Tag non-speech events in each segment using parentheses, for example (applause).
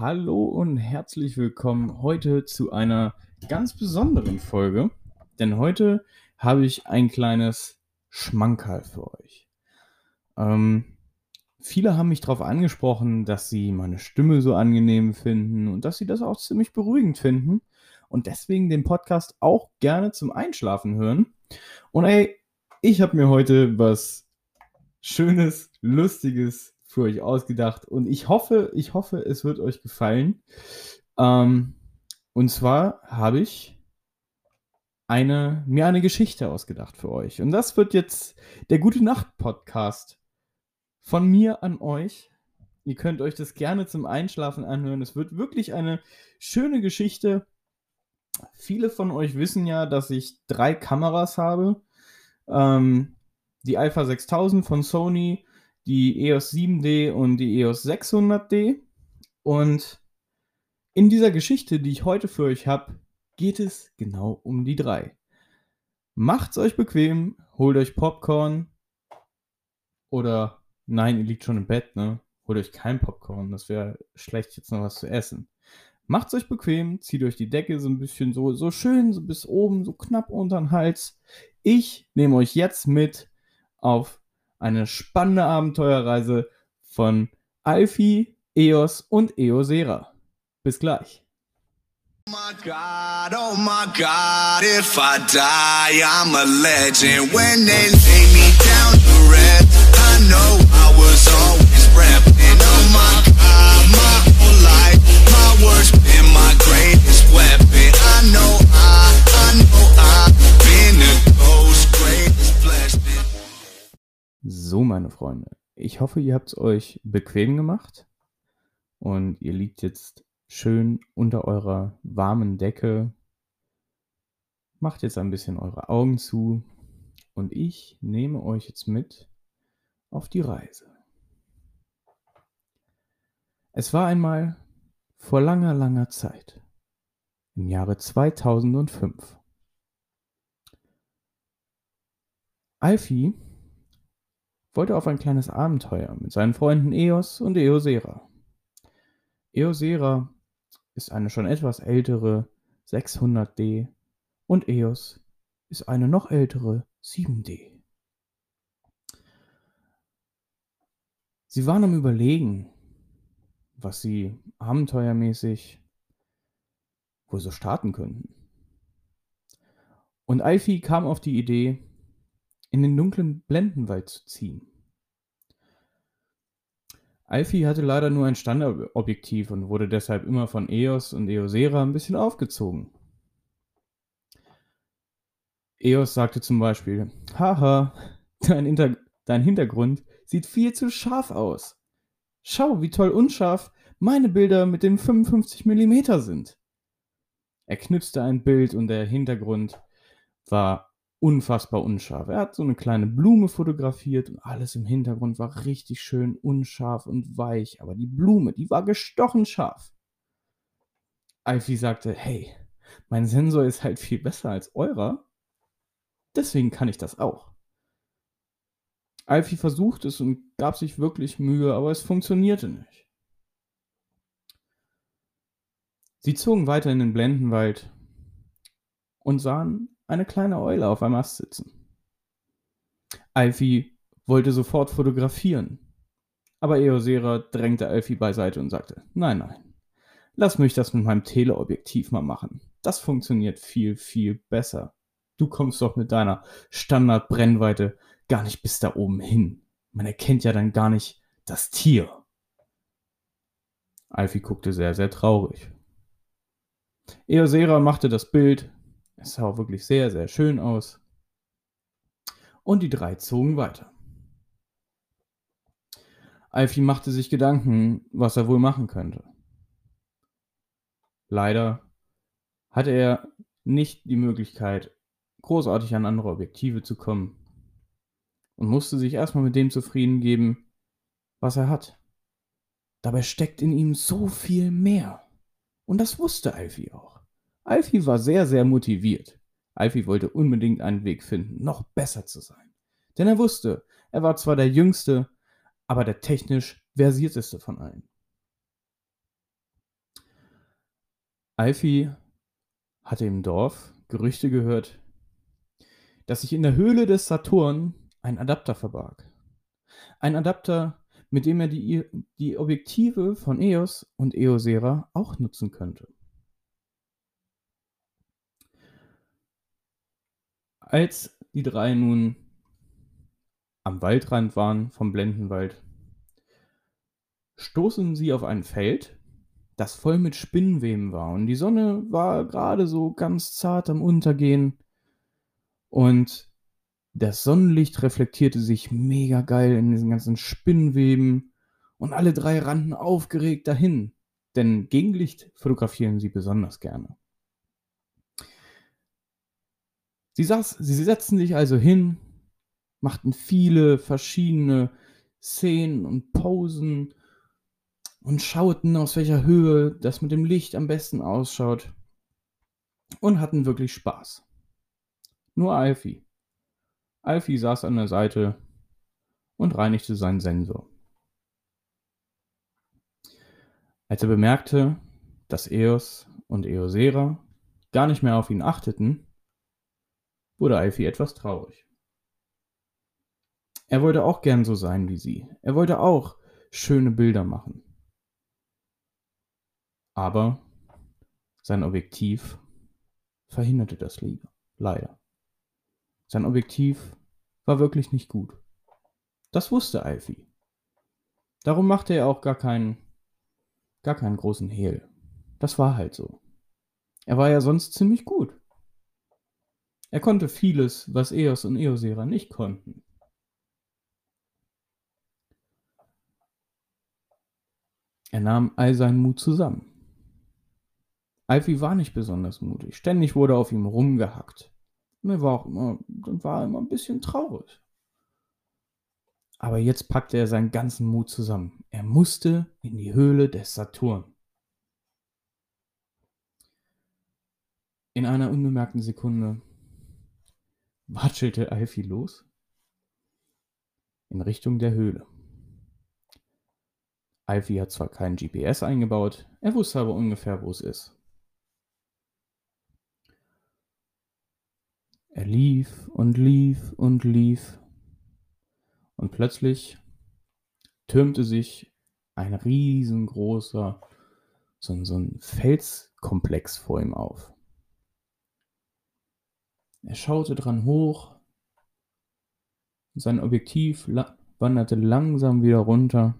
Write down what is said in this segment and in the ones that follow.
Hallo und herzlich willkommen heute zu einer ganz besonderen Folge, denn heute habe ich ein kleines Schmankerl für euch. Ähm, viele haben mich darauf angesprochen, dass sie meine Stimme so angenehm finden und dass sie das auch ziemlich beruhigend finden und deswegen den Podcast auch gerne zum Einschlafen hören. Und ey, ich habe mir heute was Schönes, Lustiges für euch ausgedacht und ich hoffe, ich hoffe, es wird euch gefallen. Ähm, und zwar habe ich eine, mir eine Geschichte ausgedacht für euch. Und das wird jetzt der Gute Nacht Podcast von mir an euch. Ihr könnt euch das gerne zum Einschlafen anhören. Es wird wirklich eine schöne Geschichte. Viele von euch wissen ja, dass ich drei Kameras habe. Ähm, die Alpha 6000 von Sony, die EOS 7D und die EOS 600D. Und in dieser Geschichte, die ich heute für euch habe, geht es genau um die drei. Macht's euch bequem, holt euch Popcorn oder nein, ihr liegt schon im Bett, ne? Holt euch kein Popcorn, das wäre schlecht jetzt noch was zu essen. Macht's euch bequem, zieht euch die Decke so ein bisschen so, so schön, so bis oben, so knapp unter den Hals. Ich nehme euch jetzt mit auf eine spannende Abenteuerreise von Alfie, EOS und Eosera. Bis gleich. Oh my God, oh my God, if I die, I'm a legend. When they Freunde, ich hoffe, ihr habt es euch bequem gemacht und ihr liegt jetzt schön unter eurer warmen Decke. Macht jetzt ein bisschen eure Augen zu und ich nehme euch jetzt mit auf die Reise. Es war einmal vor langer, langer Zeit, im Jahre 2005. Alfie wollte auf ein kleines Abenteuer mit seinen Freunden Eos und Eosera. Eosera ist eine schon etwas ältere 600D und Eos ist eine noch ältere 7D. Sie waren am Überlegen, was sie abenteuermäßig wohl so starten könnten. Und Alfie kam auf die Idee, in den dunklen Blendenwald zu ziehen. Alfie hatte leider nur ein Standardobjektiv und wurde deshalb immer von EOS und Eosera ein bisschen aufgezogen. EOS sagte zum Beispiel, haha, dein, Inter dein Hintergrund sieht viel zu scharf aus. Schau, wie toll unscharf meine Bilder mit dem 55 mm sind. Er knipste ein Bild und der Hintergrund war unfassbar unscharf. Er hat so eine kleine Blume fotografiert und alles im Hintergrund war richtig schön unscharf und weich, aber die Blume, die war gestochen scharf. Alfie sagte, hey, mein Sensor ist halt viel besser als eurer, deswegen kann ich das auch. Alfie versucht es und gab sich wirklich Mühe, aber es funktionierte nicht. Sie zogen weiter in den Blendenwald und sahen eine kleine Eule auf einem Ast sitzen. Alfie wollte sofort fotografieren, aber Eosera drängte Alfie beiseite und sagte, nein, nein, lass mich das mit meinem Teleobjektiv mal machen. Das funktioniert viel, viel besser. Du kommst doch mit deiner Standardbrennweite gar nicht bis da oben hin. Man erkennt ja dann gar nicht das Tier. Alfie guckte sehr, sehr traurig. Eosera machte das Bild. Es sah auch wirklich sehr, sehr schön aus. Und die drei zogen weiter. Alfie machte sich Gedanken, was er wohl machen könnte. Leider hatte er nicht die Möglichkeit, großartig an andere Objektive zu kommen und musste sich erstmal mit dem zufrieden geben, was er hat. Dabei steckt in ihm so viel mehr. Und das wusste Alfie auch. Alfie war sehr, sehr motiviert. Alfie wollte unbedingt einen Weg finden, noch besser zu sein. Denn er wusste, er war zwar der Jüngste, aber der technisch versierteste von allen. Alfie hatte im Dorf Gerüchte gehört, dass sich in der Höhle des Saturn ein Adapter verbarg. Ein Adapter, mit dem er die, die Objektive von EOS und Eosera auch nutzen könnte. Als die drei nun am Waldrand waren vom Blendenwald, stoßen sie auf ein Feld, das voll mit Spinnweben war. Und die Sonne war gerade so ganz zart am Untergehen. Und das Sonnenlicht reflektierte sich mega geil in diesen ganzen Spinnweben. Und alle drei rannten aufgeregt dahin. Denn Gegenlicht fotografieren sie besonders gerne. Sie, saß, sie setzten sich also hin, machten viele verschiedene Szenen und Posen und schauten, aus welcher Höhe das mit dem Licht am besten ausschaut und hatten wirklich Spaß. Nur Alfie. Alfie saß an der Seite und reinigte seinen Sensor. Als er bemerkte, dass Eos und Eosera gar nicht mehr auf ihn achteten, wurde Alfie etwas traurig. Er wollte auch gern so sein wie sie. Er wollte auch schöne Bilder machen. Aber sein Objektiv verhinderte das leider. Sein Objektiv war wirklich nicht gut. Das wusste Alfie. Darum machte er auch gar keinen, gar keinen großen Hehl. Das war halt so. Er war ja sonst ziemlich gut. Er konnte vieles, was Eos und Eosera nicht konnten. Er nahm all seinen Mut zusammen. Alfie war nicht besonders mutig. Ständig wurde auf ihm rumgehackt. Und er war auch immer, war immer ein bisschen traurig. Aber jetzt packte er seinen ganzen Mut zusammen. Er musste in die Höhle des Saturn. In einer unbemerkten Sekunde watschelte Alfie los in Richtung der Höhle. Alfie hat zwar keinen GPS eingebaut, er wusste aber ungefähr, wo es ist. Er lief und lief und lief. Und plötzlich türmte sich ein riesengroßer, so, so ein Felskomplex vor ihm auf. Er schaute dran hoch. Sein Objektiv wanderte langsam wieder runter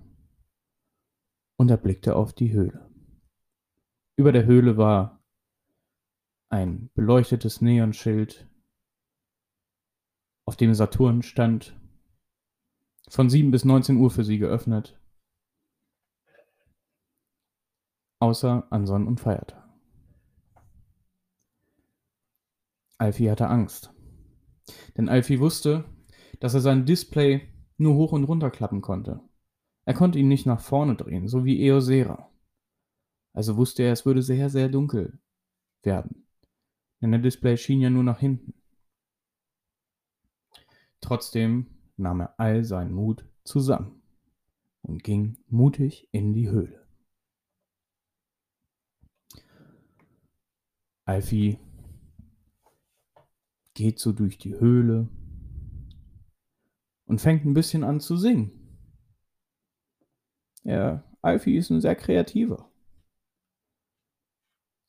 und er blickte auf die Höhle. Über der Höhle war ein beleuchtetes Neonschild auf dem Saturn stand. Von 7 bis 19 Uhr für sie geöffnet. Außer an Sonn- und Feiertagen. Alfie hatte Angst. Denn Alfie wusste, dass er sein Display nur hoch und runter klappen konnte. Er konnte ihn nicht nach vorne drehen, so wie Eosera. Also wusste er, es würde sehr, sehr dunkel werden. Denn der Display schien ja nur nach hinten. Trotzdem nahm er all seinen Mut zusammen und ging mutig in die Höhle. Alfie geht so durch die Höhle und fängt ein bisschen an zu singen. Ja, Alfie ist ein sehr kreativer.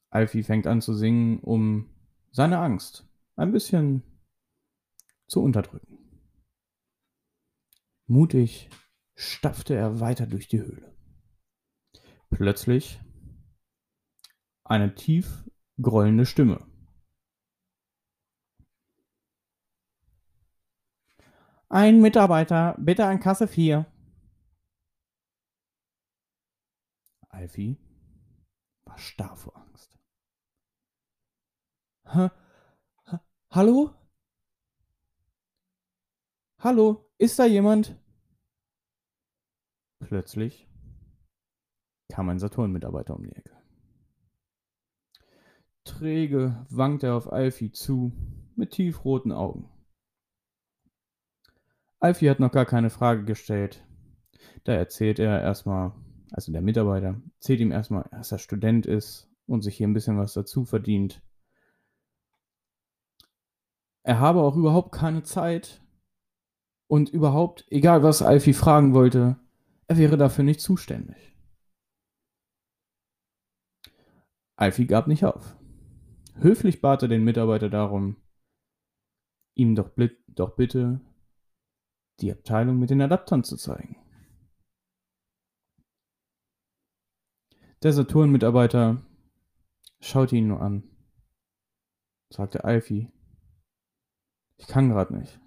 Alfie fängt an zu singen, um seine Angst ein bisschen zu unterdrücken. Mutig stapfte er weiter durch die Höhle. Plötzlich eine tief grollende Stimme. Ein Mitarbeiter, bitte an Kasse 4. Alfie war starr vor Angst. Ha, ha, hallo? Hallo, ist da jemand? Plötzlich kam ein Saturn-Mitarbeiter um die Ecke. Träge wankte er auf Alfie zu, mit tiefroten Augen. Alfie hat noch gar keine Frage gestellt. Da erzählt er erstmal, also der Mitarbeiter, erzählt ihm erstmal, dass er Student ist und sich hier ein bisschen was dazu verdient. Er habe auch überhaupt keine Zeit und überhaupt, egal was Alfie fragen wollte, er wäre dafür nicht zuständig. Alfie gab nicht auf. Höflich bat er den Mitarbeiter darum, ihm doch, doch bitte die Abteilung mit den Adaptern zu zeigen. Der Saturn-Mitarbeiter schaute ihn nur an, sagte Alfie, ich kann grad nicht.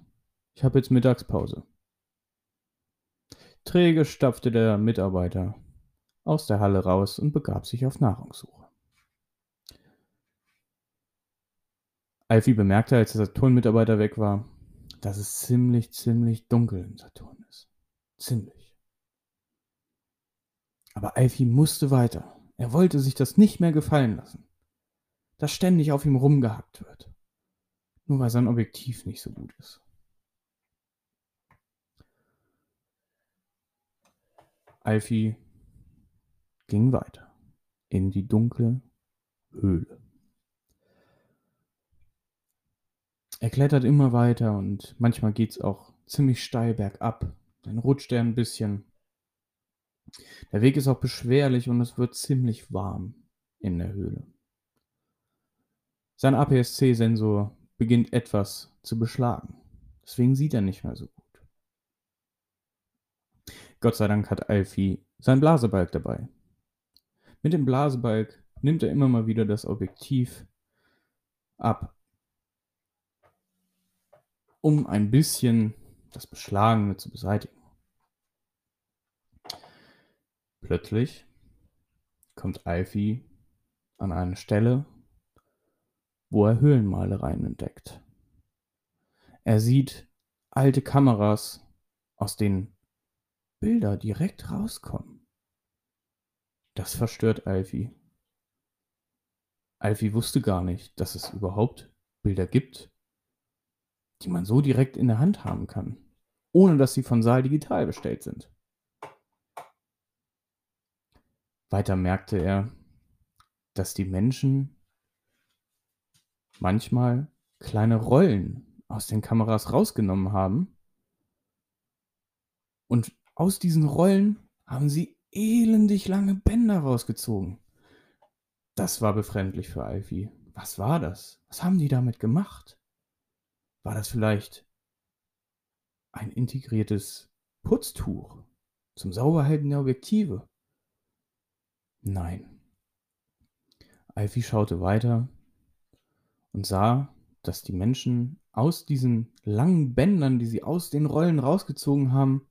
Ich habe jetzt Mittagspause. Träge stapfte der Mitarbeiter aus der Halle raus und begab sich auf Nahrungssuche. Alfie bemerkte, als der Saturn-Mitarbeiter weg war, dass es ziemlich, ziemlich dunkel im Saturn ist. Ziemlich. Aber Alfie musste weiter. Er wollte sich das nicht mehr gefallen lassen, dass ständig auf ihm rumgehackt wird. Nur weil sein Objektiv nicht so gut ist. Alfie ging weiter in die dunkle Höhle. Er klettert immer weiter und manchmal geht es auch ziemlich steil bergab. Dann rutscht er ein bisschen. Der Weg ist auch beschwerlich und es wird ziemlich warm in der Höhle. Sein APS-C-Sensor beginnt etwas zu beschlagen. Deswegen sieht er nicht mehr so gut. Gott sei Dank hat Alfie sein Blasebalg dabei. Mit dem Blasebalg nimmt er immer mal wieder das Objektiv ab, um ein bisschen das Beschlagene zu beseitigen. Plötzlich kommt Alfie an eine Stelle, wo er Höhlenmalereien entdeckt. Er sieht alte Kameras, aus denen Bilder direkt rauskommen. Das verstört Alfie. Alfie wusste gar nicht, dass es überhaupt Bilder gibt, die man so direkt in der Hand haben kann, ohne dass sie von Saal digital bestellt sind. Weiter merkte er, dass die Menschen manchmal kleine Rollen aus den Kameras rausgenommen haben und aus diesen Rollen haben sie elendig lange Bänder rausgezogen. Das war befremdlich für Alfie. Was war das? Was haben die damit gemacht? War das vielleicht ein integriertes Putztuch zum Sauberhalten der Objektive? Nein. Alfie schaute weiter und sah, dass die Menschen aus diesen langen Bändern, die sie aus den Rollen rausgezogen haben,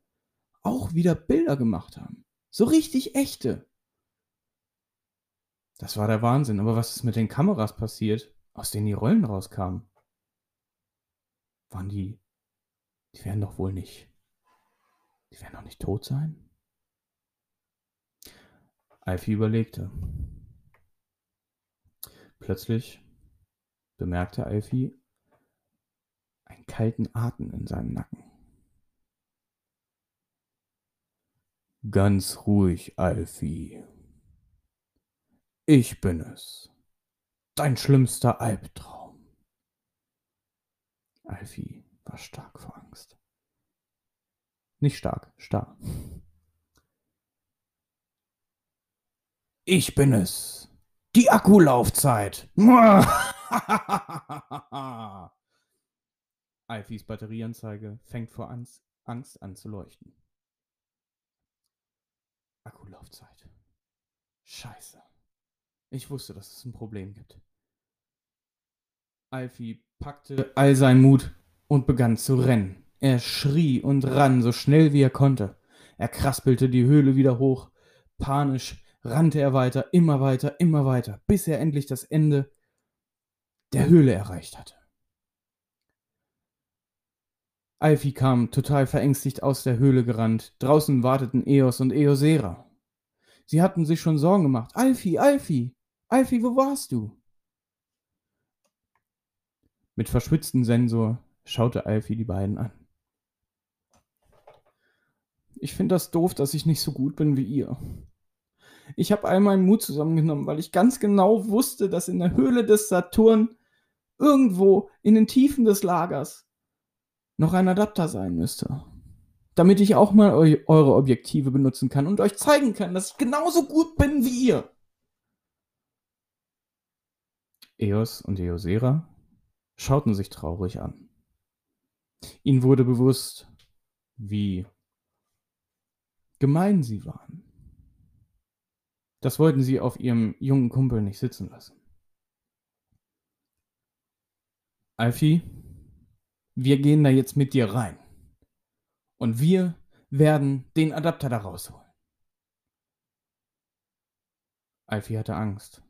auch wieder Bilder gemacht haben. So richtig echte. Das war der Wahnsinn. Aber was ist mit den Kameras passiert, aus denen die Rollen rauskamen? Waren die. Die werden doch wohl nicht. Die werden doch nicht tot sein? Alfie überlegte. Plötzlich bemerkte Alfie einen kalten Atem in seinem Nacken. Ganz ruhig, Alfie. Ich bin es. Dein schlimmster Albtraum. Alfie war stark vor Angst. Nicht stark, starr. Ich bin es. Die Akkulaufzeit. (laughs) Alfies Batterieanzeige fängt vor Angst an zu leuchten. Akkulaufzeit. Scheiße. Ich wusste, dass es ein Problem gibt. Alfie packte all seinen Mut und begann zu rennen. Er schrie und rann so schnell wie er konnte. Er kraspelte die Höhle wieder hoch. Panisch rannte er weiter, immer weiter, immer weiter, bis er endlich das Ende der Höhle erreicht hatte. Alfie kam total verängstigt aus der Höhle gerannt. Draußen warteten Eos und Eosera. Sie hatten sich schon Sorgen gemacht. Alfie, Alfie, Alfie, wo warst du? Mit verschwitztem Sensor schaute Alfie die beiden an. Ich finde das doof, dass ich nicht so gut bin wie ihr. Ich habe all meinen Mut zusammengenommen, weil ich ganz genau wusste, dass in der Höhle des Saturn irgendwo in den Tiefen des Lagers noch ein Adapter sein müsste. Damit ich auch mal eu eure Objektive benutzen kann und euch zeigen kann, dass ich genauso gut bin wie ihr. Eos und Eosera schauten sich traurig an. Ihnen wurde bewusst, wie gemein sie waren. Das wollten sie auf ihrem jungen Kumpel nicht sitzen lassen. Alfie, wir gehen da jetzt mit dir rein. Und wir werden den Adapter da rausholen. Alfie hatte Angst,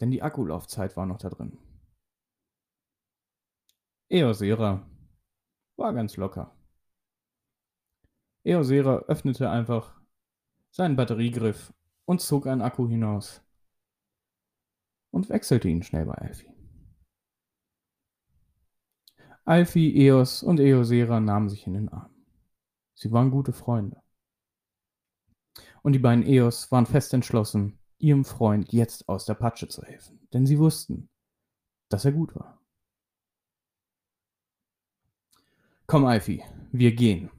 denn die Akkulaufzeit war noch da drin. Eosera war ganz locker. Eosera öffnete einfach seinen Batteriegriff und zog einen Akku hinaus und wechselte ihn schnell bei Alfie. Alfie, Eos und Eosera nahmen sich in den Arm. Sie waren gute Freunde. Und die beiden Eos waren fest entschlossen, ihrem Freund jetzt aus der Patsche zu helfen, denn sie wussten, dass er gut war. Komm, Alfie, wir gehen.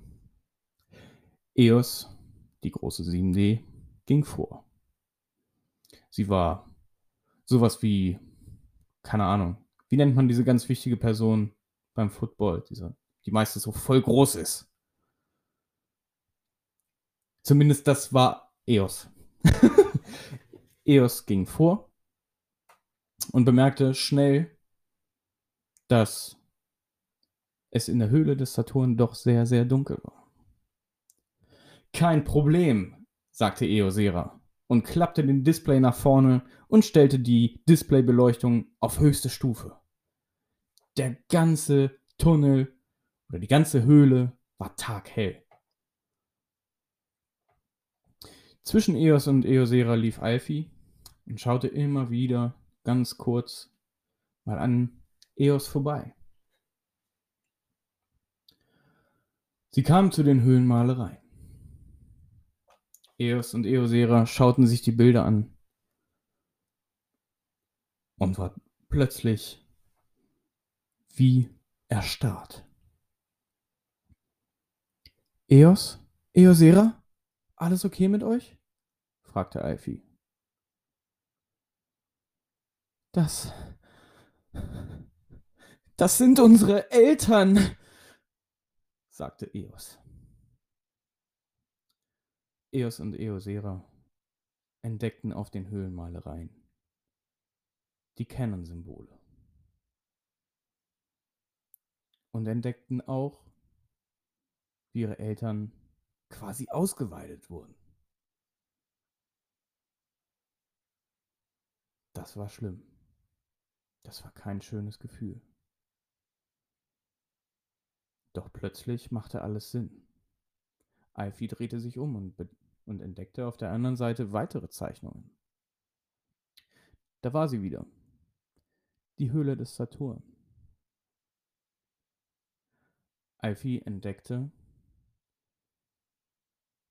Eos, die große 7D, ging vor. Sie war sowas wie, keine Ahnung, wie nennt man diese ganz wichtige Person beim Football, diese, die meistens so voll groß ist. Zumindest das war Eos. (laughs) Eos ging vor und bemerkte schnell, dass es in der Höhle des Saturn doch sehr, sehr dunkel war. Kein Problem, sagte Eosera und klappte den Display nach vorne und stellte die Displaybeleuchtung auf höchste Stufe. Der ganze Tunnel oder die ganze Höhle war taghell. Zwischen Eos und Eosera lief Alfie und schaute immer wieder ganz kurz mal an Eos vorbei. Sie kamen zu den Höhlenmalereien. Eos und Eosera schauten sich die Bilder an und war plötzlich wie erstarrt. Eos? Eosera? Alles okay mit euch? fragte Alfie. Das. Das sind unsere Eltern, sagte Eos. Eos und Eosera entdeckten auf den Höhlenmalereien die Canon-Symbole und entdeckten auch, wie ihre Eltern quasi ausgeweidet wurden. Das war schlimm. Das war kein schönes Gefühl. Doch plötzlich machte alles Sinn. Alfie drehte sich um und, und entdeckte auf der anderen Seite weitere Zeichnungen. Da war sie wieder. Die Höhle des Saturn. Alfie entdeckte,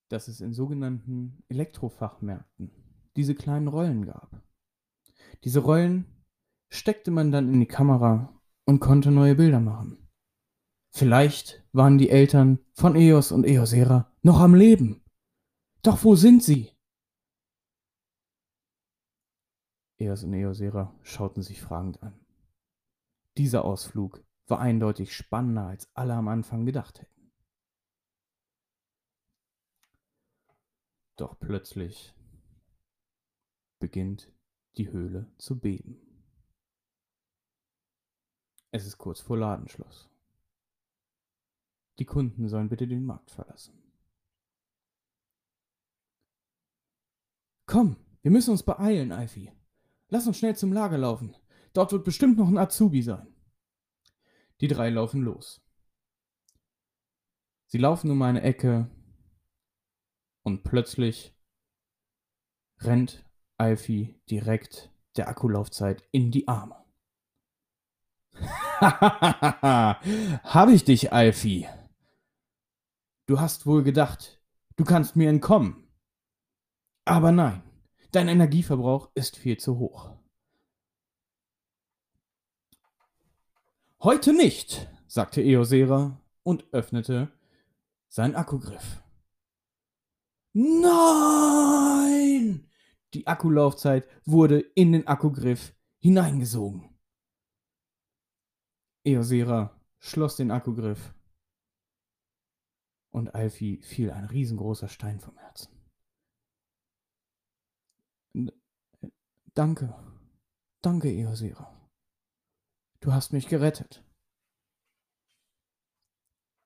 dass es in sogenannten Elektrofachmärkten diese kleinen Rollen gab. Diese Rollen steckte man dann in die Kamera und konnte neue Bilder machen. Vielleicht waren die Eltern von Eos und Eosera noch am Leben. Doch wo sind sie? Eos und Eosera schauten sich fragend an. Dieser Ausflug war eindeutig spannender, als alle am Anfang gedacht hätten. Doch plötzlich beginnt die Höhle zu beben. Es ist kurz vor Ladenschluss. Die Kunden sollen bitte den Markt verlassen. Komm, wir müssen uns beeilen, Alfie. Lass uns schnell zum Lager laufen. Dort wird bestimmt noch ein Azubi sein. Die drei laufen los. Sie laufen um eine Ecke und plötzlich rennt Alfie direkt der Akkulaufzeit in die Arme. (laughs) Habe ich dich, Alfie? Du hast wohl gedacht, du kannst mir entkommen. Aber nein, Dein Energieverbrauch ist viel zu hoch. Heute nicht, sagte Eosera und öffnete seinen Akkugriff. Nein! Die Akkulaufzeit wurde in den Akkugriff hineingesogen. Eosera schloss den Akkugriff und Alfie fiel ein riesengroßer Stein vom Herzen. Danke, danke, Eosera. Du hast mich gerettet.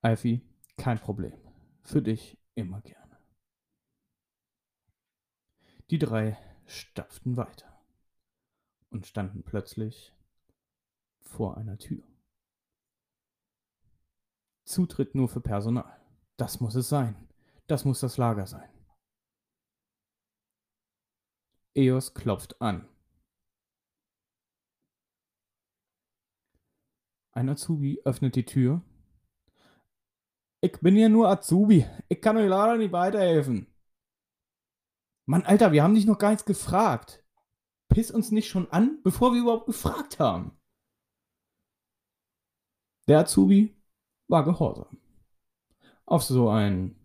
Alfie, kein Problem. Für dich immer gerne. Die drei stapften weiter und standen plötzlich vor einer Tür. Zutritt nur für Personal. Das muss es sein. Das muss das Lager sein. Eos klopft an. Ein Azubi öffnet die Tür. Ich bin hier nur Azubi. Ich kann euch leider nicht weiterhelfen. Mann, Alter, wir haben dich noch gar nichts gefragt. Piss uns nicht schon an, bevor wir überhaupt gefragt haben. Der Azubi war gehorsam. Auf so ein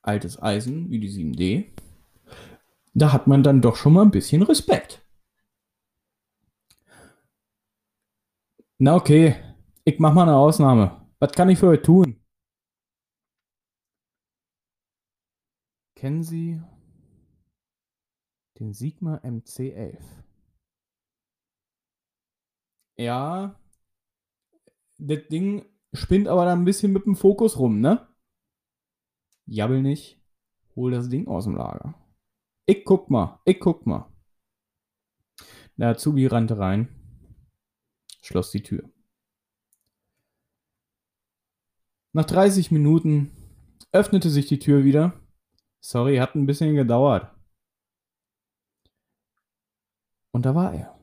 altes Eisen wie die 7D, da hat man dann doch schon mal ein bisschen Respekt. Na okay, ich mach mal eine Ausnahme. Was kann ich für euch tun? Kennen Sie den Sigma MC11? Ja, das Ding spinnt aber dann ein bisschen mit dem Fokus rum, ne? Jabbel nicht, hol das Ding aus dem Lager. Ich guck mal, ich guck mal. Der Azubi rannte rein, schloss die Tür. Nach 30 Minuten öffnete sich die Tür wieder. Sorry, hat ein bisschen gedauert. Und da war er.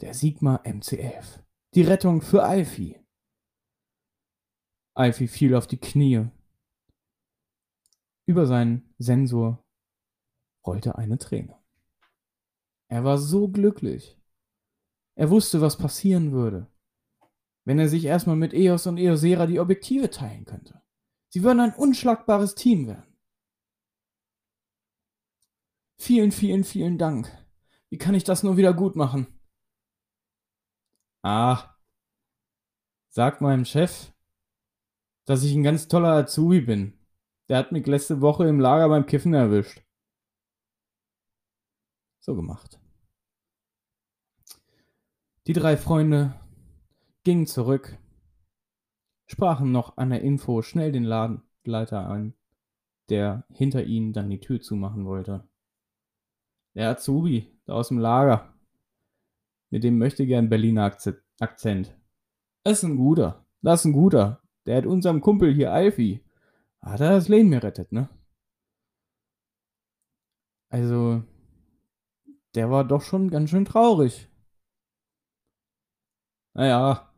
Der Sigma MC11. Die Rettung für Alfie. Alfie fiel auf die Knie. Über seinen Sensor rollte eine Träne. Er war so glücklich. Er wusste, was passieren würde, wenn er sich erstmal mit Eos und Eosera die Objektive teilen könnte. Sie würden ein unschlagbares Team werden. Vielen, vielen, vielen Dank. Wie kann ich das nur wieder gut machen? Ah, sag meinem Chef, dass ich ein ganz toller Azubi bin. Der hat mich letzte Woche im Lager beim Kiffen erwischt. So gemacht. Die drei Freunde gingen zurück, sprachen noch an der Info schnell den Ladenleiter an, der hinter ihnen dann die Tür zumachen wollte. Der Azubi, da aus dem Lager, mit dem möchte gern Berliner Akzent. Das ist ein guter, das ist ein guter. Der hat unserem Kumpel hier Alfie, hat er das Leben gerettet, ne? Also, der war doch schon ganz schön traurig. Naja,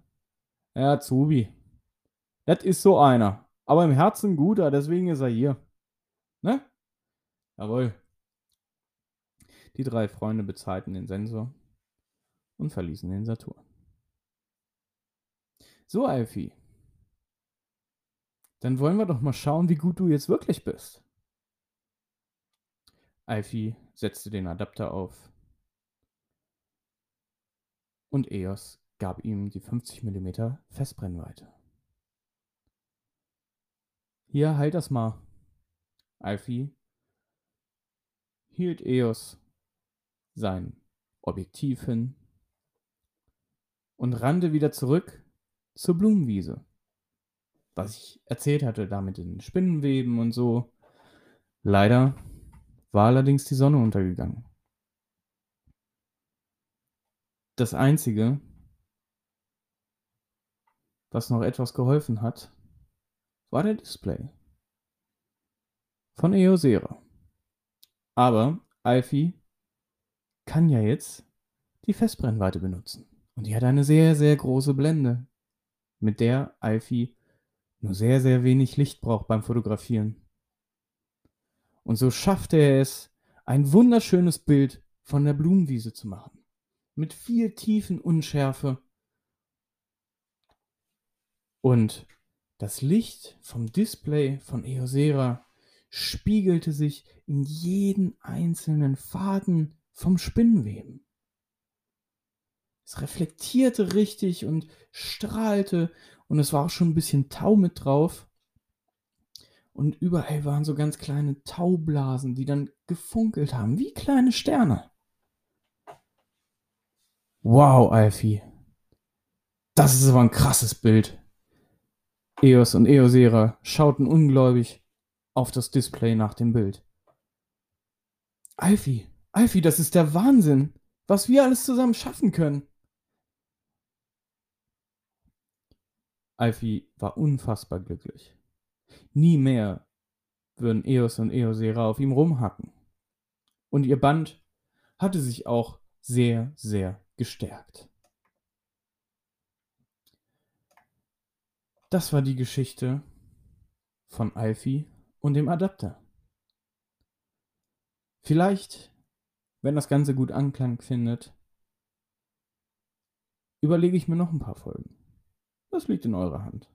ja, Zubi. Das ist so einer. Aber im Herzen guter, deswegen ist er hier. Ne? Jawohl. Die drei Freunde bezahlten den Sensor und verließen den Saturn. So, Alfie. Dann wollen wir doch mal schauen, wie gut du jetzt wirklich bist. Alfie setzte den Adapter auf. Und Eos gab ihm die 50 mm Festbrennweite. Hier, halt das mal. Alfie hielt Eos sein Objektiv hin und rannte wieder zurück zur Blumenwiese was ich erzählt hatte, da mit den Spinnenweben und so. Leider war allerdings die Sonne untergegangen. Das Einzige, was noch etwas geholfen hat, war der Display von Eosera. Aber Alfie kann ja jetzt die Festbrennweite benutzen. Und die hat eine sehr, sehr große Blende, mit der Alfie nur sehr, sehr wenig Licht braucht beim Fotografieren. Und so schaffte er es, ein wunderschönes Bild von der Blumenwiese zu machen. Mit viel tiefen Unschärfe. Und das Licht vom Display von Eosera spiegelte sich in jeden einzelnen Faden vom Spinnenweben. Es reflektierte richtig und strahlte und es war auch schon ein bisschen Tau mit drauf. Und überall waren so ganz kleine Taublasen, die dann gefunkelt haben, wie kleine Sterne. Wow, Alfie. Das ist aber ein krasses Bild. Eos und Eosera schauten ungläubig auf das Display nach dem Bild. Alfie, Alfie, das ist der Wahnsinn, was wir alles zusammen schaffen können. Alfie war unfassbar glücklich. Nie mehr würden Eos und Eosera auf ihm rumhacken. Und ihr Band hatte sich auch sehr, sehr gestärkt. Das war die Geschichte von Alfie und dem Adapter. Vielleicht, wenn das Ganze gut Anklang findet, überlege ich mir noch ein paar Folgen. Das liegt in eurer Hand.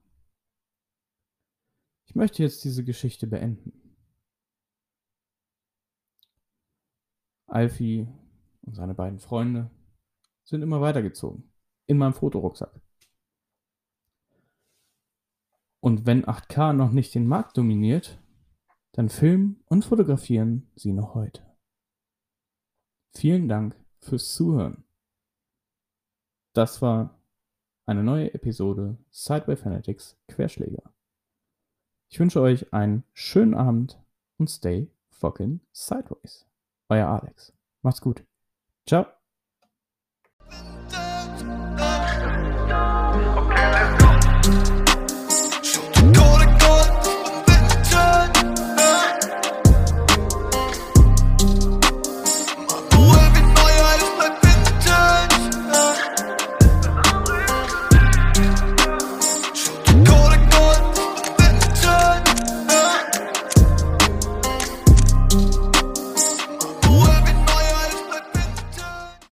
Ich möchte jetzt diese Geschichte beenden. Alfie und seine beiden Freunde sind immer weitergezogen. In meinem Fotorucksack. Und wenn 8K noch nicht den Markt dominiert, dann filmen und fotografieren sie noch heute. Vielen Dank fürs Zuhören. Das war eine neue Episode Sideway Fanatics Querschläger. Ich wünsche euch einen schönen Abend und stay fucking sideways. Euer Alex. Macht's gut. Ciao.